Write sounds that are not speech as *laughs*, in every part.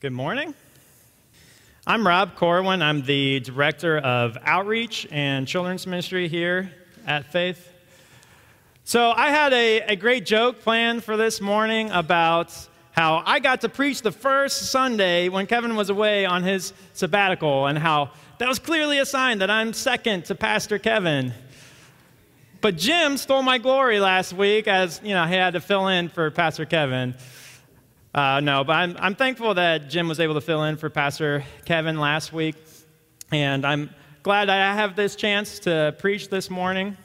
Good morning. I'm Rob Corwin. I'm the Director of Outreach and Children's Ministry here at Faith. So, I had a, a great joke planned for this morning about how I got to preach the first Sunday when Kevin was away on his sabbatical, and how that was clearly a sign that I'm second to Pastor Kevin. But Jim stole my glory last week as, you know, he had to fill in for Pastor Kevin. Uh, no, but I'm, I'm thankful that Jim was able to fill in for Pastor Kevin last week. And I'm glad I have this chance to preach this morning.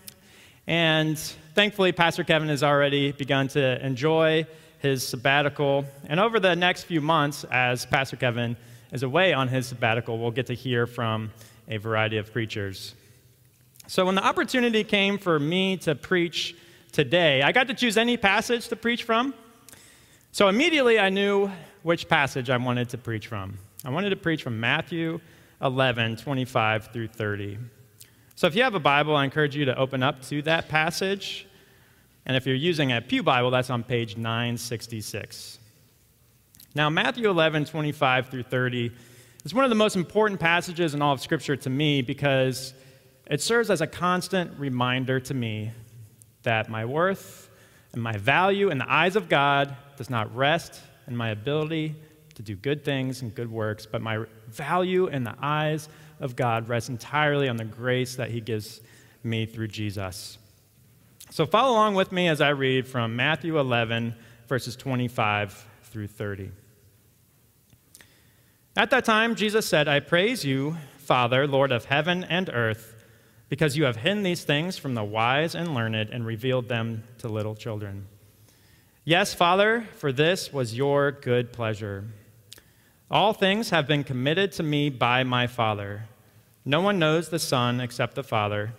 And thankfully, Pastor Kevin has already begun to enjoy his sabbatical. And over the next few months, as Pastor Kevin is away on his sabbatical, we'll get to hear from a variety of preachers. So, when the opportunity came for me to preach today, I got to choose any passage to preach from. So immediately I knew which passage I wanted to preach from. I wanted to preach from Matthew 11, 25 through 30. So if you have a Bible, I encourage you to open up to that passage. And if you're using a Pew Bible, that's on page 966. Now, Matthew 11, 25 through 30 is one of the most important passages in all of Scripture to me because it serves as a constant reminder to me that my worth and my value in the eyes of God does not rest in my ability to do good things and good works, but my value in the eyes of God rests entirely on the grace that He gives me through Jesus. So follow along with me as I read from Matthew 11, verses 25 through 30. At that time, Jesus said, I praise you, Father, Lord of heaven and earth, because you have hidden these things from the wise and learned and revealed them to little children. Yes, Father, for this was your good pleasure. All things have been committed to me by my Father. No one knows the Son except the Father,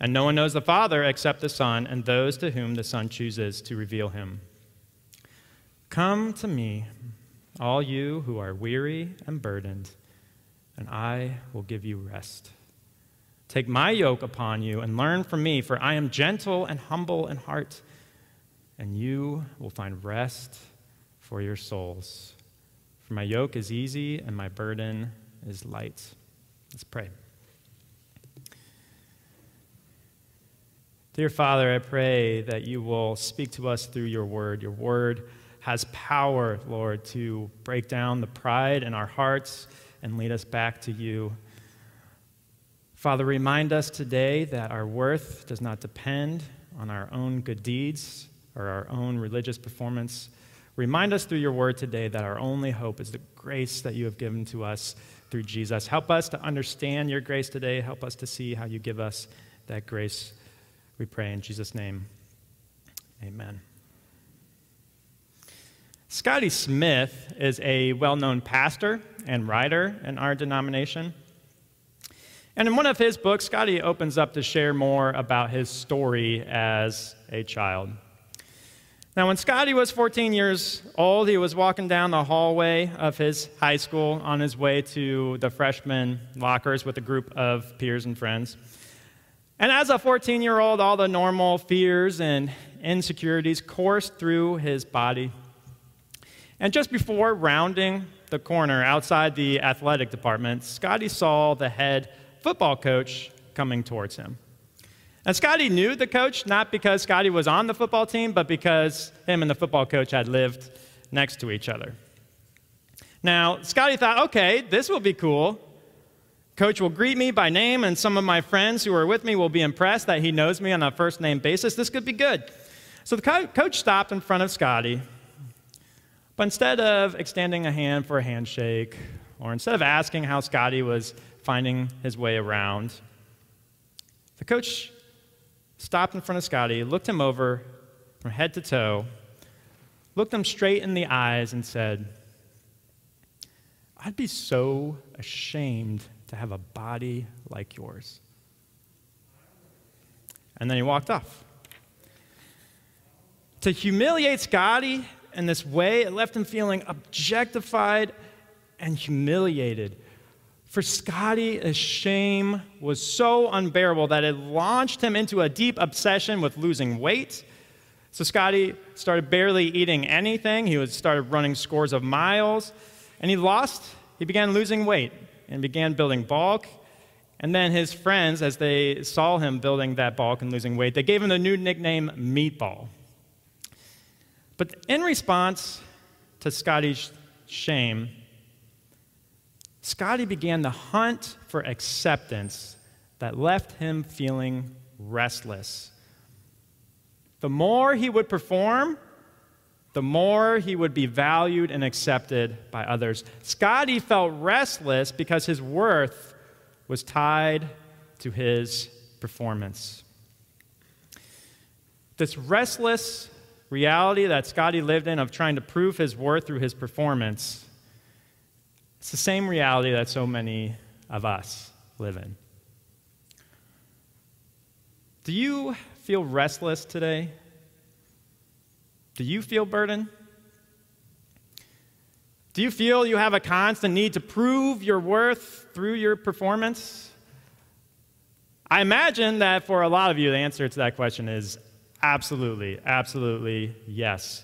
and no one knows the Father except the Son and those to whom the Son chooses to reveal him. Come to me, all you who are weary and burdened, and I will give you rest. Take my yoke upon you and learn from me, for I am gentle and humble in heart and you will find rest for your souls. For my yoke is easy and my burden is light. Let's pray. Dear Father, I pray that you will speak to us through your word. Your word has power, Lord, to break down the pride in our hearts and lead us back to you. Father, remind us today that our worth does not depend on our own good deeds, or our own religious performance. Remind us through your word today that our only hope is the grace that you have given to us through Jesus. Help us to understand your grace today. Help us to see how you give us that grace. We pray in Jesus' name. Amen. Scotty Smith is a well known pastor and writer in our denomination. And in one of his books, Scotty opens up to share more about his story as a child. Now, when Scotty was 14 years old, he was walking down the hallway of his high school on his way to the freshman lockers with a group of peers and friends. And as a 14 year old, all the normal fears and insecurities coursed through his body. And just before rounding the corner outside the athletic department, Scotty saw the head football coach coming towards him. And Scotty knew the coach, not because Scotty was on the football team, but because him and the football coach had lived next to each other. Now, Scotty thought, okay, this will be cool. Coach will greet me by name, and some of my friends who are with me will be impressed that he knows me on a first name basis. This could be good. So the co- coach stopped in front of Scotty, but instead of extending a hand for a handshake, or instead of asking how Scotty was finding his way around, the coach stopped in front of Scotty, looked him over from head to toe, looked him straight in the eyes, and said, I'd be so ashamed to have a body like yours. And then he walked off. To humiliate Scotty in this way, it left him feeling objectified and humiliated. For Scotty, the shame was so unbearable that it launched him into a deep obsession with losing weight. So Scotty started barely eating anything. He was started running scores of miles. and he lost, he began losing weight and began building bulk. And then his friends, as they saw him building that bulk and losing weight, they gave him the new nickname Meatball. But in response to Scotty's shame, Scotty began the hunt for acceptance that left him feeling restless. The more he would perform, the more he would be valued and accepted by others. Scotty felt restless because his worth was tied to his performance. This restless reality that Scotty lived in of trying to prove his worth through his performance, it's the same reality that so many of us live in. Do you feel restless today? Do you feel burdened? Do you feel you have a constant need to prove your worth through your performance? I imagine that for a lot of you, the answer to that question is absolutely, absolutely yes.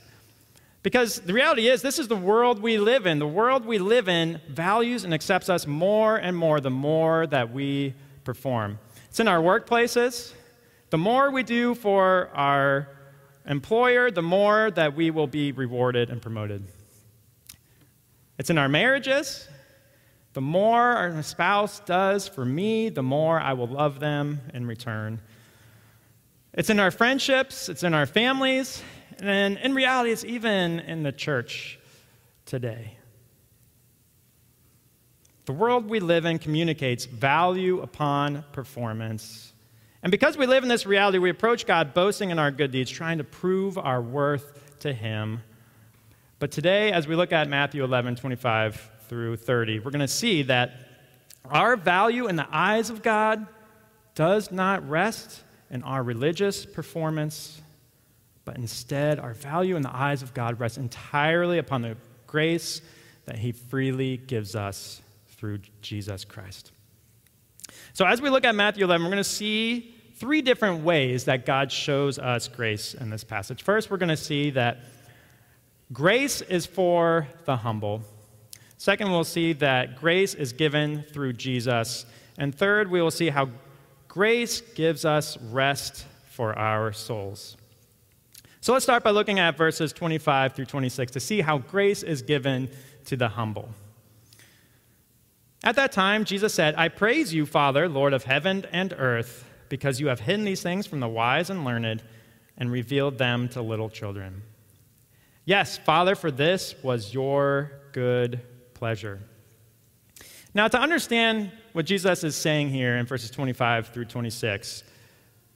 Because the reality is, this is the world we live in. The world we live in values and accepts us more and more the more that we perform. It's in our workplaces. The more we do for our employer, the more that we will be rewarded and promoted. It's in our marriages. The more our spouse does for me, the more I will love them in return. It's in our friendships, it's in our families, and in reality, it's even in the church today. The world we live in communicates value upon performance and because we live in this reality, we approach God boasting in our good deeds, trying to prove our worth to Him. But today, as we look at Matthew 11, 25 through 30, we're going to see that our value in the eyes of God does not rest in our religious performance, but instead, our value in the eyes of God rests entirely upon the grace that He freely gives us through Jesus Christ. So, as we look at Matthew 11, we're going to see three different ways that God shows us grace in this passage. First, we're going to see that grace is for the humble. Second, we'll see that grace is given through Jesus. And third, we will see how grace gives us rest for our souls. So let's start by looking at verses 25 through 26 to see how grace is given to the humble. At that time, Jesus said, I praise you, Father, Lord of heaven and earth, because you have hidden these things from the wise and learned and revealed them to little children. Yes, Father, for this was your good pleasure. Now, to understand what Jesus is saying here in verses 25 through 26,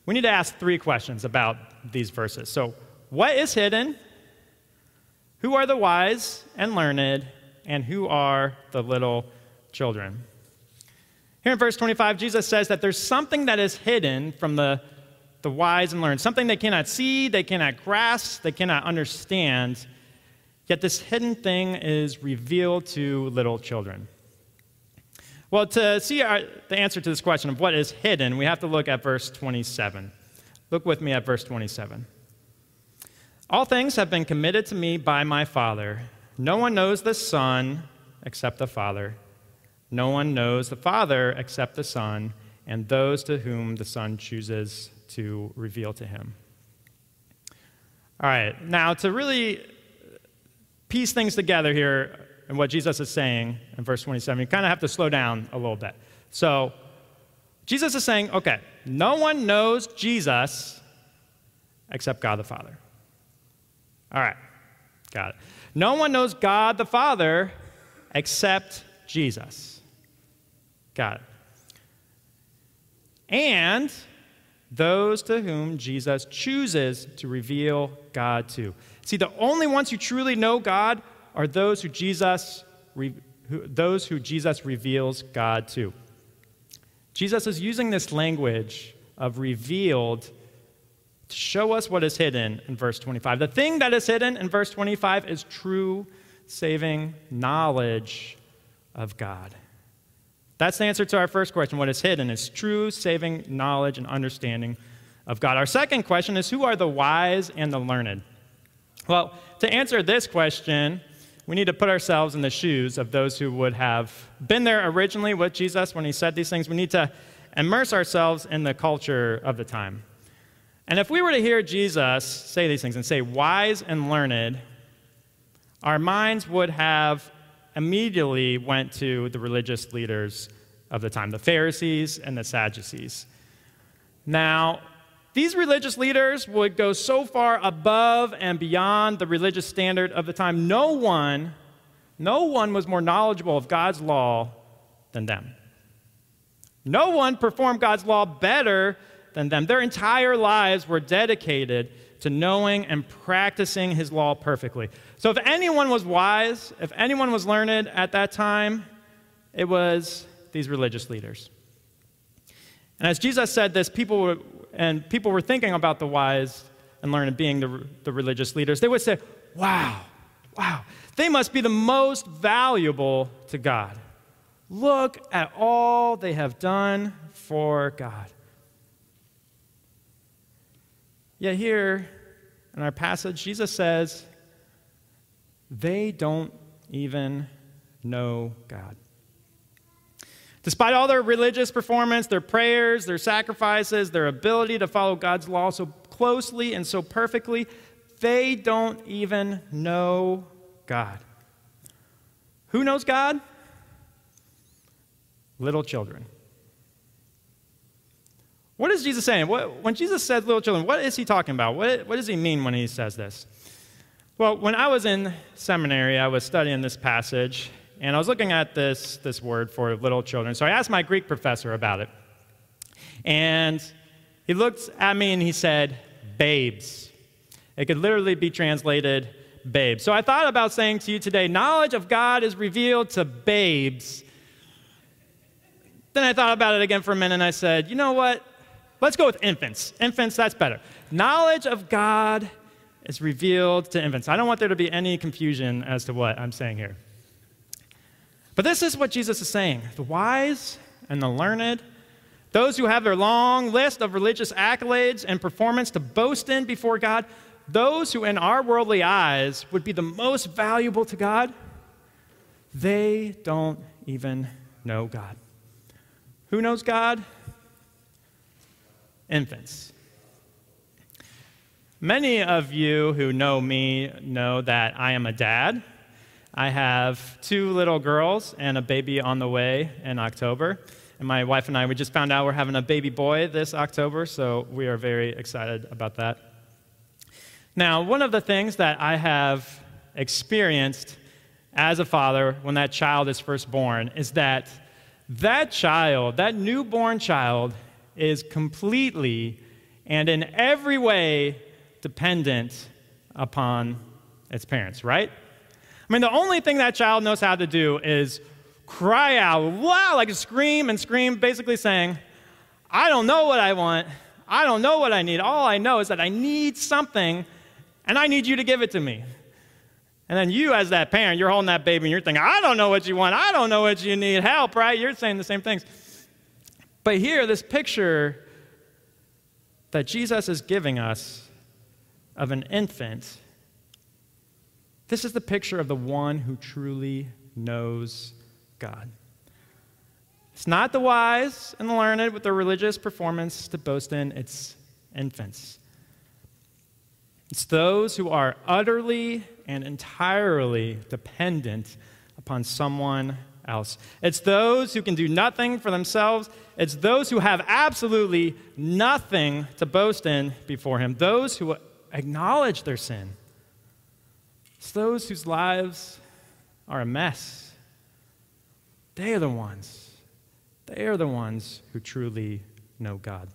we need to ask three questions about these verses. So, what is hidden? Who are the wise and learned? And who are the little children. Here in verse 25, Jesus says that there's something that is hidden from the, the wise and learned, something they cannot see, they cannot grasp, they cannot understand. Yet this hidden thing is revealed to little children. Well, to see our, the answer to this question of what is hidden, we have to look at verse 27. Look with me at verse 27. All things have been committed to me by my Father. No one knows the Son except the Father no one knows the Father except the Son, and those to whom the Son chooses to reveal to him. All right, now to really piece things together here and what Jesus is saying in verse 27, you kind of have to slow down a little bit. So, Jesus is saying, okay, no one knows Jesus except God the Father. All right, got it. No one knows God the Father except Jesus. Got it. And those to whom Jesus chooses to reveal God to. See, the only ones who truly know God are those who Jesus, who, those who Jesus reveals God to. Jesus is using this language of revealed show us what is hidden in verse 25. The thing that is hidden in verse 25 is true saving knowledge of God. That's the answer to our first question what is hidden is true saving knowledge and understanding of God. Our second question is who are the wise and the learned? Well, to answer this question, we need to put ourselves in the shoes of those who would have been there originally with Jesus when he said these things. We need to immerse ourselves in the culture of the time. And if we were to hear Jesus say these things and say wise and learned, our minds would have immediately went to the religious leaders of the time, the Pharisees and the Sadducees. Now, these religious leaders would go so far above and beyond the religious standard of the time. No one, no one was more knowledgeable of God's law than them. No one performed God's law better than them. Their entire lives were dedicated to knowing and practicing his law perfectly. So if anyone was wise, if anyone was learned at that time, it was these religious leaders. And as Jesus said this, people were, and people were thinking about the wise and learned being the, the religious leaders, they would say, Wow, wow, they must be the most valuable to God. Look at all they have done for God. Yet here in our passage, Jesus says, they don't even know God. Despite all their religious performance, their prayers, their sacrifices, their ability to follow God's law so closely and so perfectly, they don't even know God. Who knows God? Little children. What is Jesus saying? What, when Jesus says little children, what is he talking about? What, what does he mean when he says this? Well, when I was in seminary, I was studying this passage, and I was looking at this, this word for little children. So I asked my Greek professor about it. And he looked at me and he said, babes. It could literally be translated babes. So I thought about saying to you today, knowledge of God is revealed to babes. Then I thought about it again for a minute and I said, you know what? Let's go with infants. Infants, that's better. Knowledge of God is revealed to infants. I don't want there to be any confusion as to what I'm saying here. But this is what Jesus is saying the wise and the learned, those who have their long list of religious accolades and performance to boast in before God, those who in our worldly eyes would be the most valuable to God, they don't even know God. Who knows God? Infants. Many of you who know me know that I am a dad. I have two little girls and a baby on the way in October. And my wife and I, we just found out we're having a baby boy this October, so we are very excited about that. Now, one of the things that I have experienced as a father when that child is first born is that that child, that newborn child, is completely and in every way dependent upon its parents, right? I mean, the only thing that child knows how to do is cry out, wow, like a scream and scream, basically saying, I don't know what I want. I don't know what I need. All I know is that I need something, and I need you to give it to me. And then you, as that parent, you're holding that baby and you're thinking, I don't know what you want. I don't know what you need. Help, right? You're saying the same things. But here, this picture that Jesus is giving us of an infant this is the picture of the one who truly knows God. It's not the wise and the learned with their religious performance to boast in, it's infants. It's those who are utterly and entirely dependent upon someone else. It's those who can do nothing for themselves. It's those who have absolutely nothing to boast in before Him. Those who acknowledge their sin it's those whose lives are a mess. They are the ones. They are the ones who truly know God.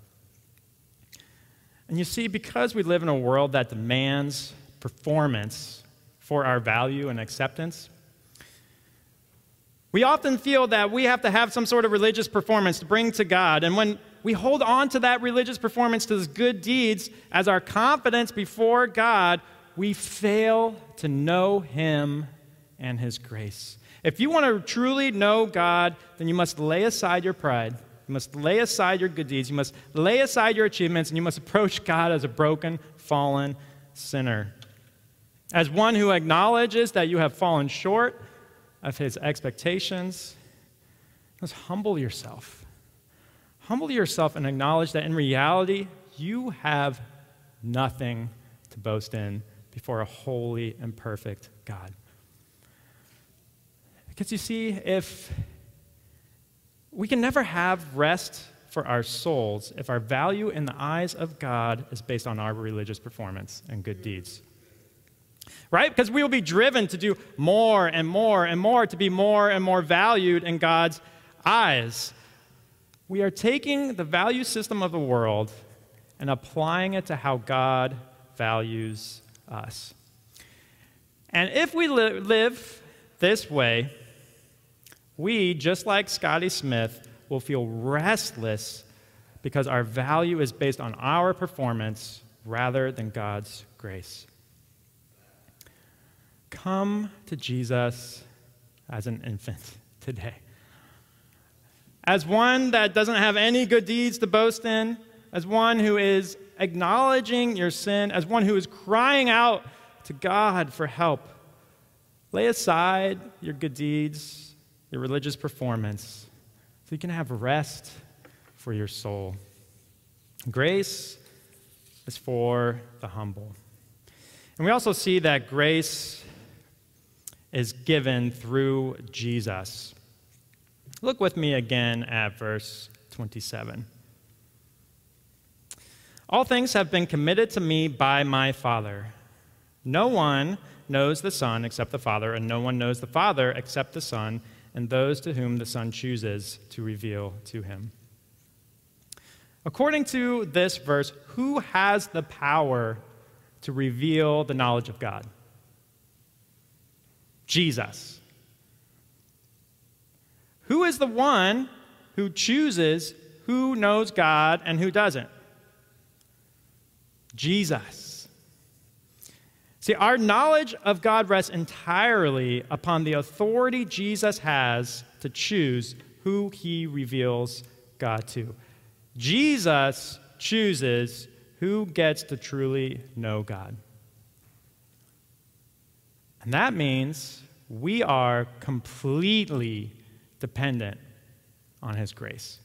And you see, because we live in a world that demands performance for our value and acceptance, we often feel that we have to have some sort of religious performance to bring to God. And when we hold on to that religious performance, to those good deeds, as our confidence before God, we fail to know Him and His grace. If you want to truly know God, then you must lay aside your pride. You must lay aside your good deeds. You must lay aside your achievements, and you must approach God as a broken, fallen sinner. as one who acknowledges that you have fallen short of his expectations, just humble yourself. Humble yourself and acknowledge that in reality, you have nothing to boast in before a holy and perfect God. Because you see, if we can never have rest for our souls if our value in the eyes of God is based on our religious performance and good deeds. Right? Because we will be driven to do more and more and more, to be more and more valued in God's eyes. We are taking the value system of the world and applying it to how God values us. And if we li- live this way, we, just like Scotty Smith, will feel restless because our value is based on our performance rather than God's grace. Come to Jesus as an infant *laughs* today. As one that doesn't have any good deeds to boast in, as one who is acknowledging your sin, as one who is crying out to God for help. Lay aside your good deeds, your religious performance, so you can have rest for your soul. Grace is for the humble. And we also see that grace is given through Jesus. Look with me again at verse 27. All things have been committed to me by my Father. No one knows the Son except the Father, and no one knows the Father except the Son, and those to whom the Son chooses to reveal to him. According to this verse, who has the power to reveal the knowledge of God? Jesus. Who is the one who chooses who knows God and who doesn't? Jesus. See, our knowledge of God rests entirely upon the authority Jesus has to choose who he reveals God to. Jesus chooses who gets to truly know God. And that means we are completely dependent on His grace.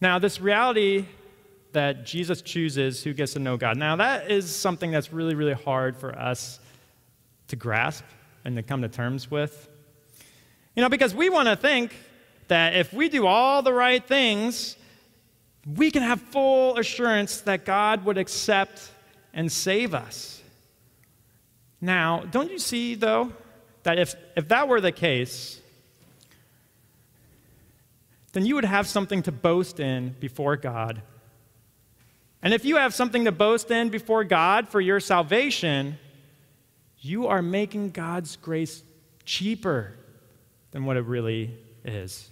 Now, this reality that Jesus chooses who gets to know God, now that is something that's really, really hard for us to grasp and to come to terms with. You know, because we want to think that if we do all the right things, we can have full assurance that God would accept and save us. Now, don't you see, though, that if, if that were the case, then you would have something to boast in before God. And if you have something to boast in before God for your salvation, you are making God's grace cheaper than what it really is.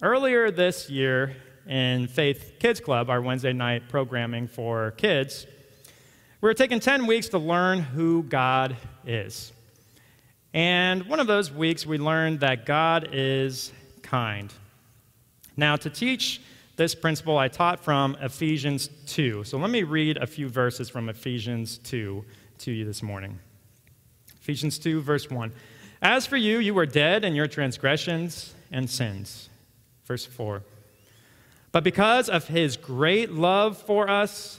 Earlier this year in Faith Kids Club, our Wednesday night programming for kids, we're taking 10 weeks to learn who God is. And one of those weeks, we learned that God is kind. Now, to teach this principle, I taught from Ephesians 2. So let me read a few verses from Ephesians 2 to you this morning. Ephesians 2, verse 1. As for you, you were dead in your transgressions and sins. Verse 4. But because of his great love for us,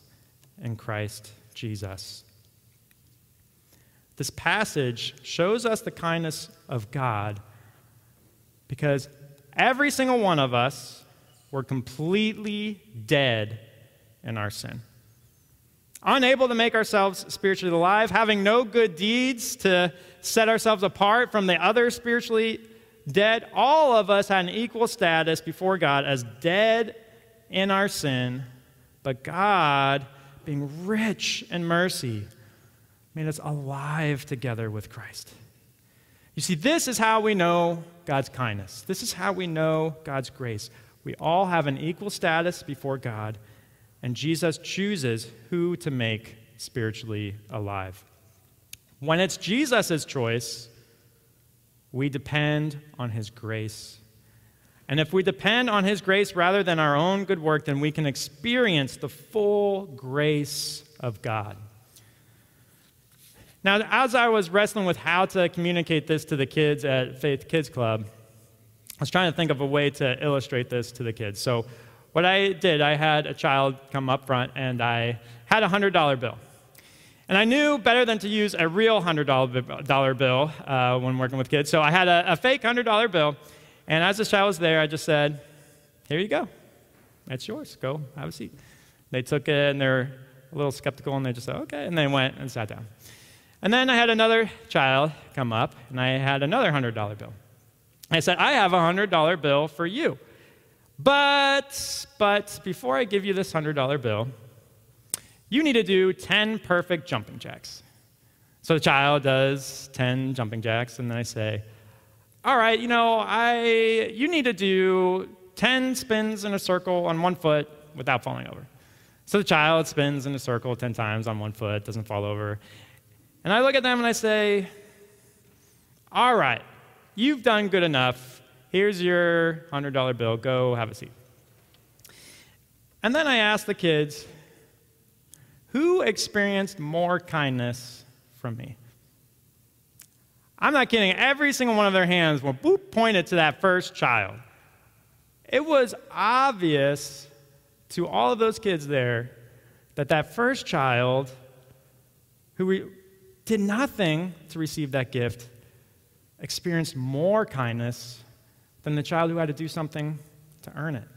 in Christ Jesus. This passage shows us the kindness of God because every single one of us were completely dead in our sin. Unable to make ourselves spiritually alive, having no good deeds to set ourselves apart from the other spiritually dead, all of us had an equal status before God as dead in our sin, but God being rich in mercy, made us alive together with Christ. You see, this is how we know God's kindness. This is how we know God's grace. We all have an equal status before God, and Jesus chooses who to make spiritually alive. When it's Jesus' choice, we depend on his grace. And if we depend on his grace rather than our own good work, then we can experience the full grace of God. Now, as I was wrestling with how to communicate this to the kids at Faith Kids Club, I was trying to think of a way to illustrate this to the kids. So, what I did, I had a child come up front and I had a $100 bill. And I knew better than to use a real $100 bill uh, when working with kids. So I had a, a fake $100 bill. And as the child was there, I just said, Here you go. That's yours. Go have a seat. They took it and they're a little skeptical and they just said, Okay. And they went and sat down. And then I had another child come up and I had another $100 bill. I said, I have a $100 bill for you. But, but before I give you this $100 bill, you need to do 10 perfect jumping jacks. So the child does 10 jumping jacks, and then I say, All right, you know, I, you need to do 10 spins in a circle on one foot without falling over. So the child spins in a circle 10 times on one foot, doesn't fall over. And I look at them and I say, All right, you've done good enough. Here's your $100 bill. Go have a seat. And then I ask the kids, who experienced more kindness from me? I'm not kidding. Every single one of their hands were boop, pointed to that first child. It was obvious to all of those kids there that that first child who re- did nothing to receive that gift experienced more kindness than the child who had to do something to earn it.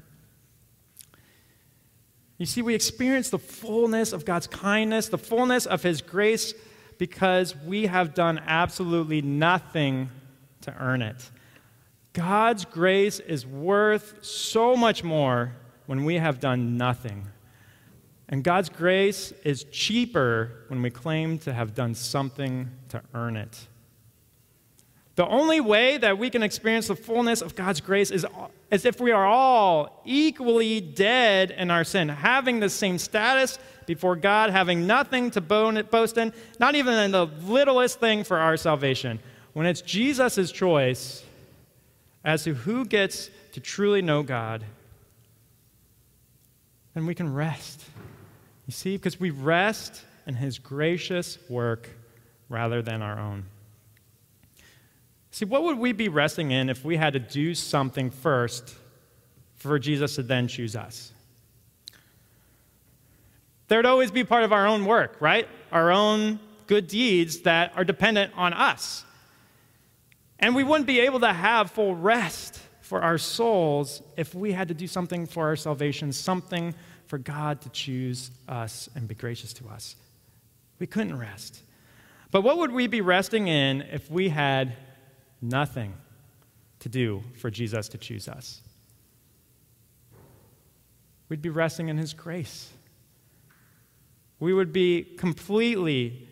You see, we experience the fullness of God's kindness, the fullness of His grace, because we have done absolutely nothing to earn it. God's grace is worth so much more when we have done nothing. And God's grace is cheaper when we claim to have done something to earn it. The only way that we can experience the fullness of God's grace is as if we are all equally dead in our sin, having the same status before God, having nothing to boast in, not even in the littlest thing for our salvation. When it's Jesus' choice as to who gets to truly know God, then we can rest. You see, because we rest in His gracious work rather than our own. See, what would we be resting in if we had to do something first for Jesus to then choose us? There'd always be part of our own work, right? Our own good deeds that are dependent on us. And we wouldn't be able to have full rest for our souls if we had to do something for our salvation, something for God to choose us and be gracious to us. We couldn't rest. But what would we be resting in if we had nothing to do for Jesus to choose us. We'd be resting in His grace. We would be completely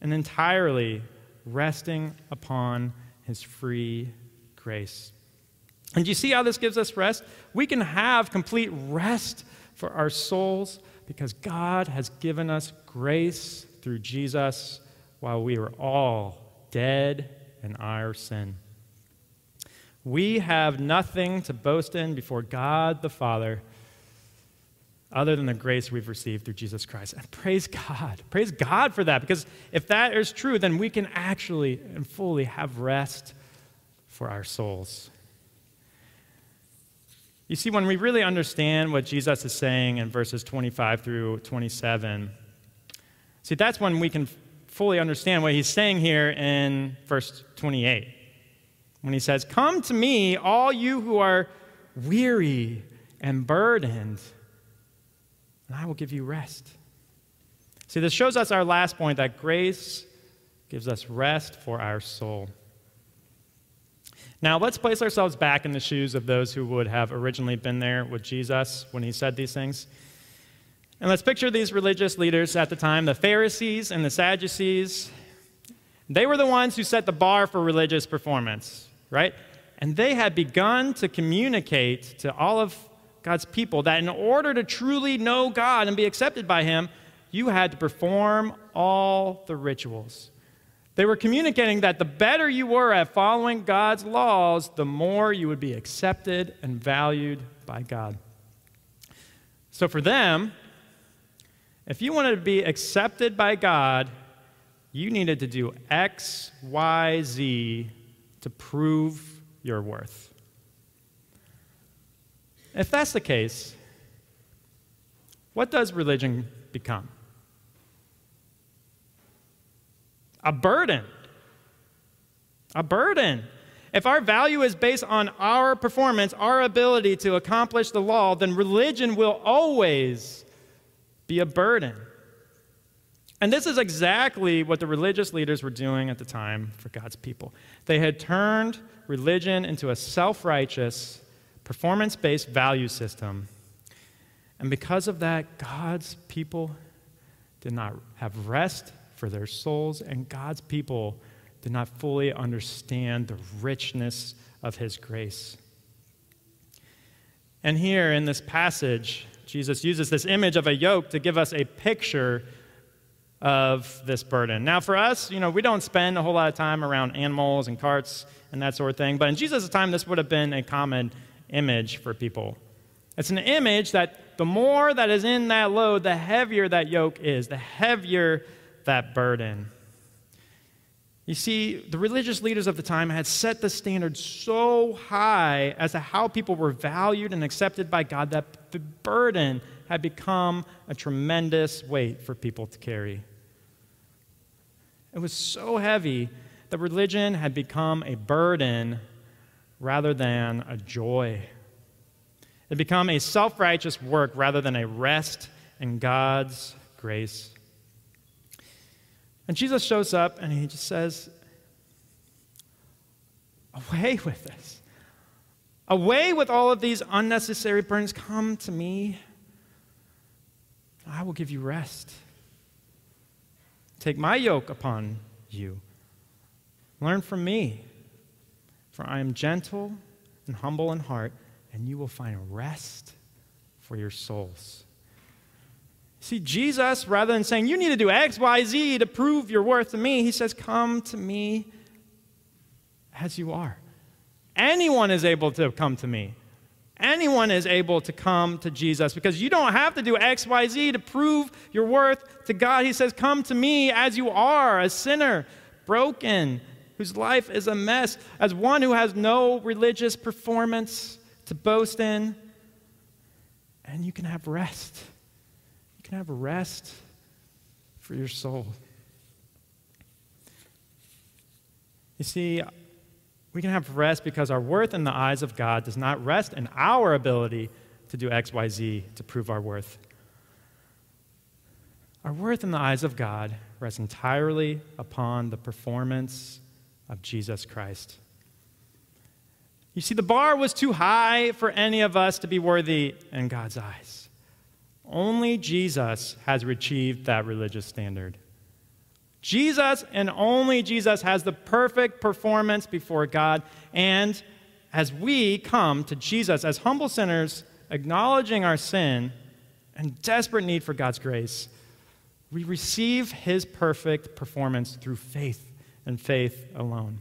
and entirely resting upon His free grace. And you see how this gives us rest? We can have complete rest for our souls because God has given us grace through Jesus while we were all dead and our sin. We have nothing to boast in before God the Father other than the grace we've received through Jesus Christ. And praise God. Praise God for that, because if that is true, then we can actually and fully have rest for our souls. You see, when we really understand what Jesus is saying in verses 25 through 27, see, that's when we can fully understand what he's saying here in verse 28. When he says, Come to me, all you who are weary and burdened, and I will give you rest. See, this shows us our last point that grace gives us rest for our soul. Now, let's place ourselves back in the shoes of those who would have originally been there with Jesus when he said these things. And let's picture these religious leaders at the time the Pharisees and the Sadducees. They were the ones who set the bar for religious performance, right? And they had begun to communicate to all of God's people that in order to truly know God and be accepted by Him, you had to perform all the rituals. They were communicating that the better you were at following God's laws, the more you would be accepted and valued by God. So for them, if you wanted to be accepted by God, you needed to do X, Y, Z to prove your worth. If that's the case, what does religion become? A burden. A burden. If our value is based on our performance, our ability to accomplish the law, then religion will always be a burden. And this is exactly what the religious leaders were doing at the time for God's people. They had turned religion into a self righteous, performance based value system. And because of that, God's people did not have rest for their souls, and God's people did not fully understand the richness of His grace. And here in this passage, Jesus uses this image of a yoke to give us a picture of this burden. Now, for us, you know, we don't spend a whole lot of time around animals and carts and that sort of thing, but in Jesus' time, this would have been a common image for people. It's an image that the more that is in that load, the heavier that yoke is, the heavier that burden. You see, the religious leaders of the time had set the standard so high as to how people were valued and accepted by God that the burden had become a tremendous weight for people to carry. It was so heavy that religion had become a burden rather than a joy. It had become a self righteous work rather than a rest in God's grace. And Jesus shows up and he just says, Away with this. Away with all of these unnecessary burdens. Come to me. I will give you rest. Take my yoke upon you. Learn from me, for I am gentle and humble in heart, and you will find rest for your souls. See, Jesus, rather than saying, you need to do X, Y, Z to prove your worth to me, he says, come to me as you are. Anyone is able to come to me. Anyone is able to come to Jesus because you don't have to do X, Y, Z to prove your worth to God. He says, Come to me as you are, a sinner, broken, whose life is a mess, as one who has no religious performance to boast in, and you can have rest. You can have rest for your soul. You see, we can have rest because our worth in the eyes of God does not rest in our ability to do X, Y, Z to prove our worth. Our worth in the eyes of God rests entirely upon the performance of Jesus Christ. You see, the bar was too high for any of us to be worthy in God's eyes. Only Jesus has achieved that religious standard. Jesus and only Jesus has the perfect performance before God. And as we come to Jesus as humble sinners, acknowledging our sin and desperate need for God's grace, we receive his perfect performance through faith and faith alone.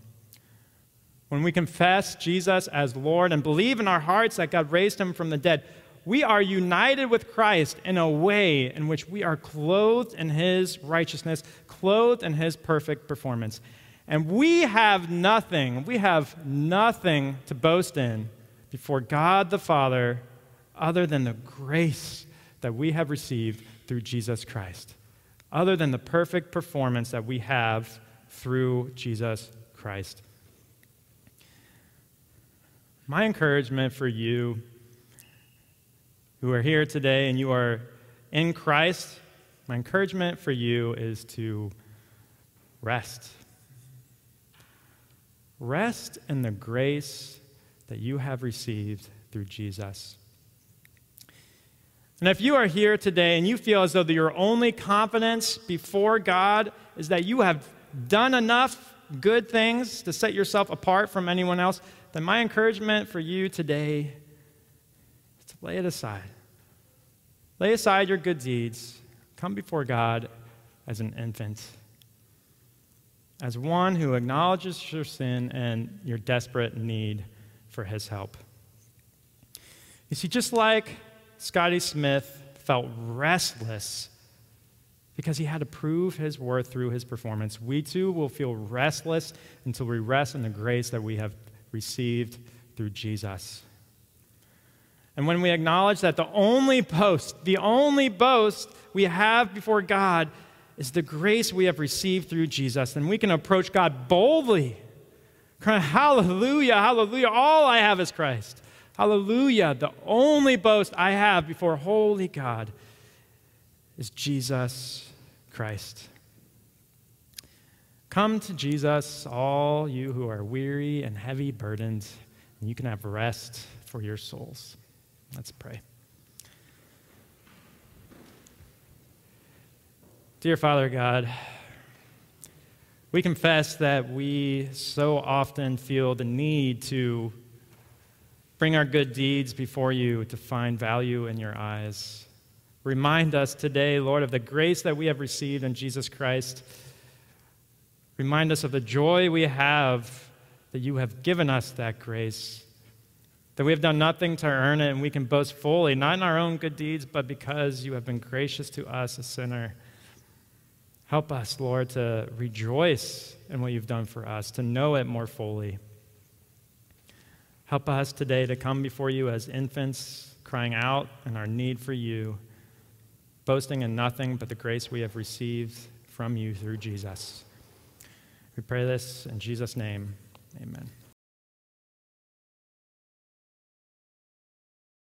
When we confess Jesus as Lord and believe in our hearts that God raised him from the dead, we are united with Christ in a way in which we are clothed in his righteousness, clothed in his perfect performance. And we have nothing, we have nothing to boast in before God the Father other than the grace that we have received through Jesus Christ, other than the perfect performance that we have through Jesus Christ. My encouragement for you who are here today and you are in Christ, my encouragement for you is to rest. Rest in the grace that you have received through Jesus. And if you are here today and you feel as though your only confidence before God is that you have done enough good things to set yourself apart from anyone else, then my encouragement for you today lay it aside. Lay aside your good deeds. Come before God as an infant, as one who acknowledges your sin and your desperate need for his help. You see, just like Scotty Smith felt restless because he had to prove his worth through his performance. We too will feel restless until we rest in the grace that we have received through Jesus. And when we acknowledge that the only boast, the only boast we have before God is the grace we have received through Jesus, then we can approach God boldly. Crying, hallelujah, hallelujah. All I have is Christ. Hallelujah. The only boast I have before holy God is Jesus Christ. Come to Jesus, all you who are weary and heavy burdened, and you can have rest for your souls. Let's pray. Dear Father God, we confess that we so often feel the need to Bring our good deeds before you to find value in your eyes. Remind us today, Lord, of the grace that we have received in Jesus Christ. Remind us of the joy we have that you have given us that grace, that we have done nothing to earn it and we can boast fully, not in our own good deeds, but because you have been gracious to us, a sinner. Help us, Lord, to rejoice in what you've done for us, to know it more fully. Help us today to come before you as infants, crying out in our need for you, boasting in nothing but the grace we have received from you through Jesus. We pray this in Jesus' name. Amen.